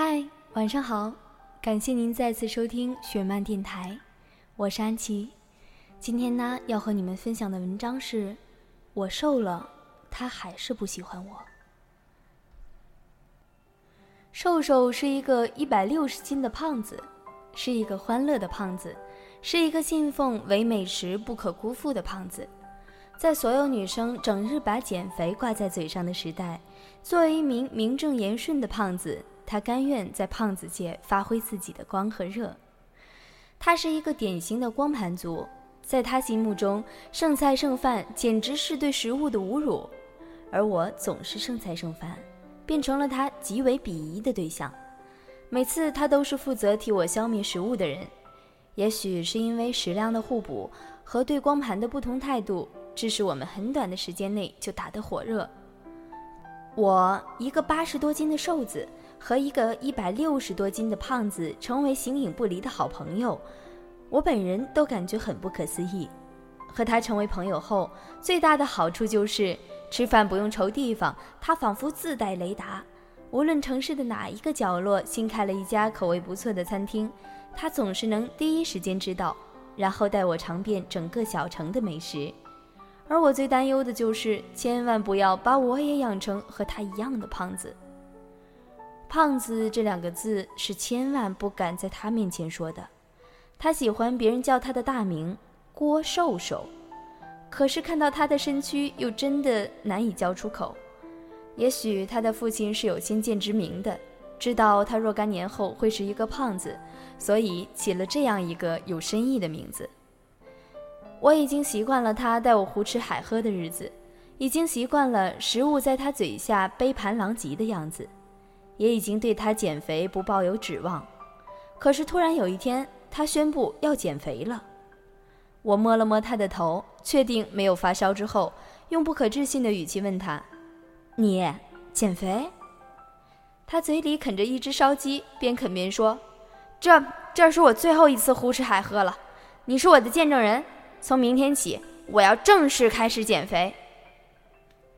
嗨，晚上好，感谢您再次收听雪漫电台，我是安琪。今天呢，要和你们分享的文章是：我瘦了，他还是不喜欢我。瘦瘦是一个一百六十斤的胖子，是一个欢乐的胖子，是一个信奉唯美食不可辜负的胖子。在所有女生整日把减肥挂在嘴上的时代，作为一名名正言顺的胖子。他甘愿在胖子界发挥自己的光和热。他是一个典型的光盘族，在他心目中，剩菜剩饭简直是对食物的侮辱，而我总是剩菜剩饭，变成了他极为鄙夷的对象。每次他都是负责替我消灭食物的人。也许是因为食量的互补和对光盘的不同态度，致使我们很短的时间内就打得火热。我一个八十多斤的瘦子。和一个一百六十多斤的胖子成为形影不离的好朋友，我本人都感觉很不可思议。和他成为朋友后，最大的好处就是吃饭不用愁地方，他仿佛自带雷达。无论城市的哪一个角落新开了一家口味不错的餐厅，他总是能第一时间知道，然后带我尝遍整个小城的美食。而我最担忧的就是，千万不要把我也养成和他一样的胖子。胖子这两个字是千万不敢在他面前说的。他喜欢别人叫他的大名郭瘦瘦，可是看到他的身躯又真的难以叫出口。也许他的父亲是有先见之明的，知道他若干年后会是一个胖子，所以起了这样一个有深意的名字。我已经习惯了他带我胡吃海喝的日子，已经习惯了食物在他嘴下杯盘狼藉的样子。也已经对他减肥不抱有指望，可是突然有一天，他宣布要减肥了。我摸了摸他的头，确定没有发烧之后，用不可置信的语气问他：“你减肥？”他嘴里啃着一只烧鸡，边啃边说：“这这是我最后一次胡吃海喝了，你是我的见证人。从明天起，我要正式开始减肥。”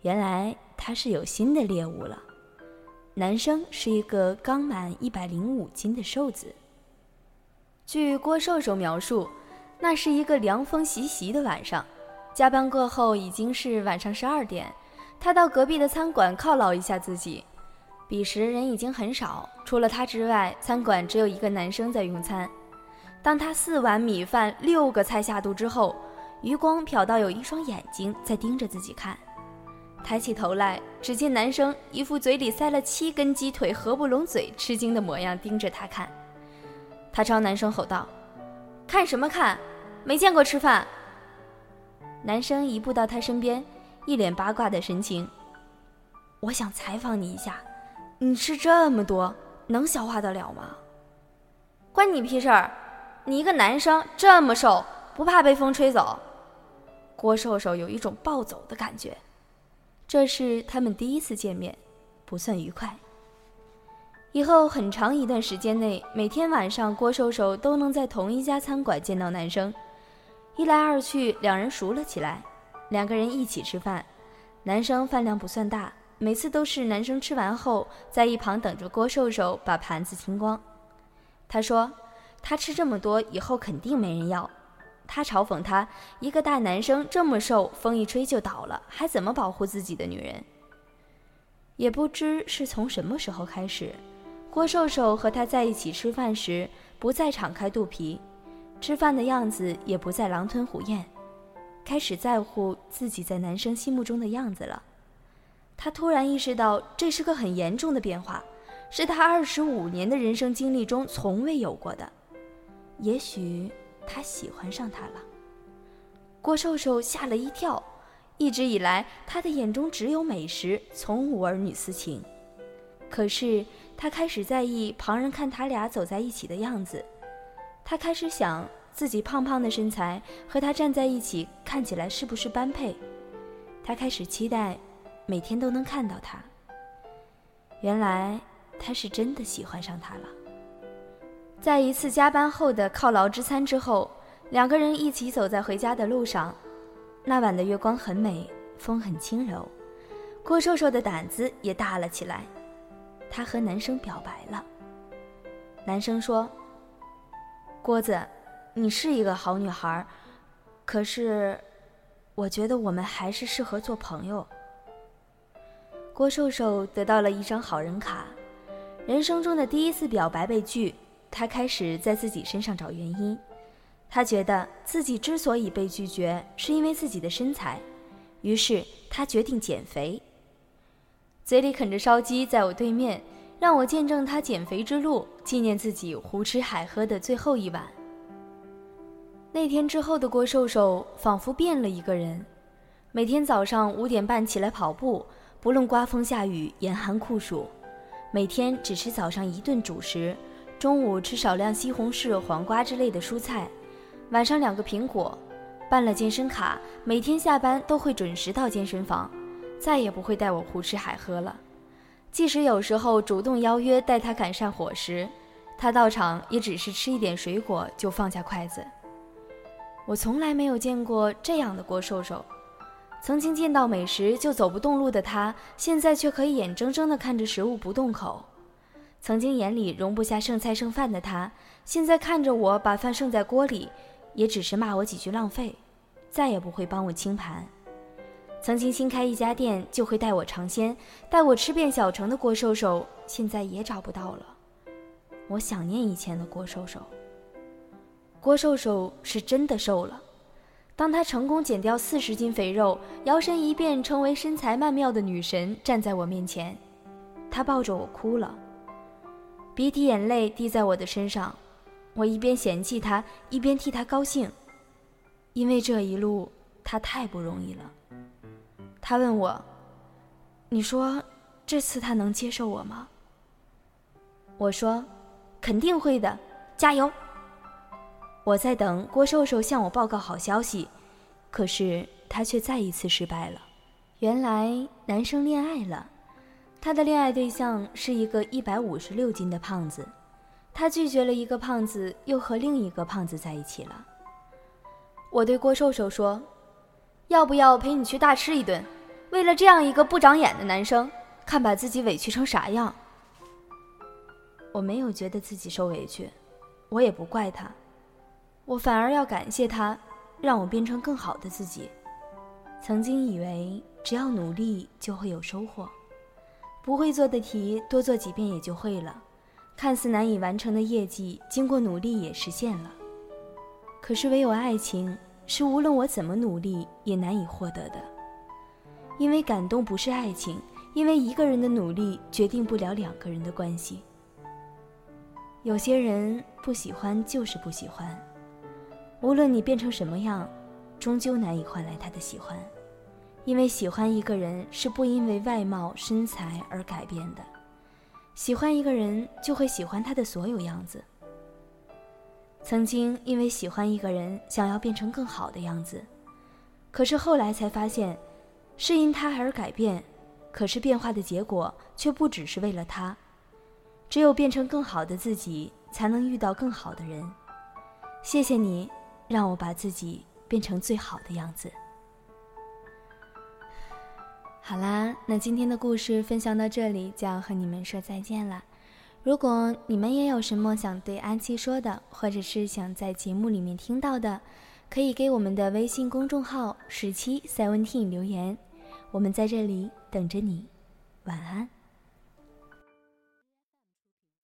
原来他是有新的猎物了。男生是一个刚满一百零五斤的瘦子。据郭瘦瘦描述，那是一个凉风习习的晚上，加班过后已经是晚上十二点，他到隔壁的餐馆犒劳一下自己。彼时人已经很少，除了他之外，餐馆只有一个男生在用餐。当他四碗米饭、六个菜下肚之后，余光瞟到有一双眼睛在盯着自己看。抬起头来，只见男生一副嘴里塞了七根鸡腿合不拢嘴、吃惊的模样，盯着他看。他朝男生吼道：“看什么看？没见过吃饭！”男生一步到他身边，一脸八卦的神情：“我想采访你一下，你吃这么多，能消化得了吗？”“关你屁事儿！你一个男生这么瘦，不怕被风吹走？”郭瘦瘦有一种暴走的感觉。这是他们第一次见面，不算愉快。以后很长一段时间内，每天晚上郭瘦瘦都能在同一家餐馆见到男生，一来二去，两人熟了起来。两个人一起吃饭，男生饭量不算大，每次都是男生吃完后，在一旁等着郭瘦瘦把盘子清光。他说：“他吃这么多，以后肯定没人要。”他嘲讽他一个大男生这么瘦，风一吹就倒了，还怎么保护自己的女人？也不知是从什么时候开始，郭瘦瘦和他在一起吃饭时不再敞开肚皮，吃饭的样子也不再狼吞虎咽，开始在乎自己在男生心目中的样子了。他突然意识到这是个很严重的变化，是他二十五年的人生经历中从未有过的。也许。他喜欢上他了，郭瘦瘦吓了一跳。一直以来，他的眼中只有美食，从无儿女私情。可是，他开始在意旁人看他俩走在一起的样子。他开始想自己胖胖的身材和他站在一起看起来是不是般配。他开始期待每天都能看到他。原来，他是真的喜欢上他了。在一次加班后的犒劳之餐之后，两个人一起走在回家的路上。那晚的月光很美，风很轻柔，郭瘦瘦的胆子也大了起来。她和男生表白了。男生说：“郭子，你是一个好女孩，可是，我觉得我们还是适合做朋友。”郭瘦瘦得到了一张好人卡，人生中的第一次表白被拒，他开始在自己身上找原因。他觉得自己之所以被拒绝，是因为自己的身材，于是他决定减肥。嘴里啃着烧鸡，在我对面，让我见证他减肥之路，纪念自己胡吃海喝的最后一晚。那天之后的郭瘦瘦仿佛变了一个人，每天早上五点半起来跑步，不论刮风下雨、严寒酷暑，每天只吃早上一顿主食，中午吃少量西红柿、黄瓜之类的蔬菜。晚上两个苹果，办了健身卡，每天下班都会准时到健身房，再也不会带我胡吃海喝了。即使有时候主动邀约带他改善伙食，他到场也只是吃一点水果就放下筷子。我从来没有见过这样的郭瘦瘦，曾经见到美食就走不动路的他，现在却可以眼睁睁地看着食物不动口。曾经眼里容不下剩菜剩饭的他，现在看着我把饭剩在锅里。也只是骂我几句浪费，再也不会帮我清盘。曾经新开一家店就会带我尝鲜，带我吃遍小城的郭瘦瘦，现在也找不到了。我想念以前的郭瘦瘦。郭瘦瘦是真的瘦了。当他成功减掉四十斤肥肉，摇身一变成为身材曼妙的女神，站在我面前，他抱着我哭了，鼻涕眼泪滴在我的身上。我一边嫌弃他，一边替他高兴，因为这一路他太不容易了。他问我：“你说这次他能接受我吗？”我说：“肯定会的，加油！”我在等郭瘦瘦向我报告好消息，可是他却再一次失败了。原来男生恋爱了，他的恋爱对象是一个一百五十六斤的胖子。他拒绝了一个胖子，又和另一个胖子在一起了。我对郭瘦瘦说：“要不要陪你去大吃一顿？为了这样一个不长眼的男生，看把自己委屈成啥样。”我没有觉得自己受委屈，我也不怪他，我反而要感谢他，让我变成更好的自己。曾经以为只要努力就会有收获，不会做的题多做几遍也就会了。看似难以完成的业绩，经过努力也实现了。可是唯有爱情，是无论我怎么努力也难以获得的。因为感动不是爱情，因为一个人的努力决定不了两个人的关系。有些人不喜欢就是不喜欢，无论你变成什么样，终究难以换来他的喜欢。因为喜欢一个人是不因为外貌身材而改变的。喜欢一个人，就会喜欢他的所有样子。曾经因为喜欢一个人，想要变成更好的样子，可是后来才发现，是因他而改变，可是变化的结果却不只是为了他。只有变成更好的自己，才能遇到更好的人。谢谢你，让我把自己变成最好的样子。好啦，那今天的故事分享到这里，就要和你们说再见了。如果你们也有什么想对安七说的，或者是想在节目里面听到的，可以给我们的微信公众号十七 seventeen 留言，我们在这里等着你。晚安。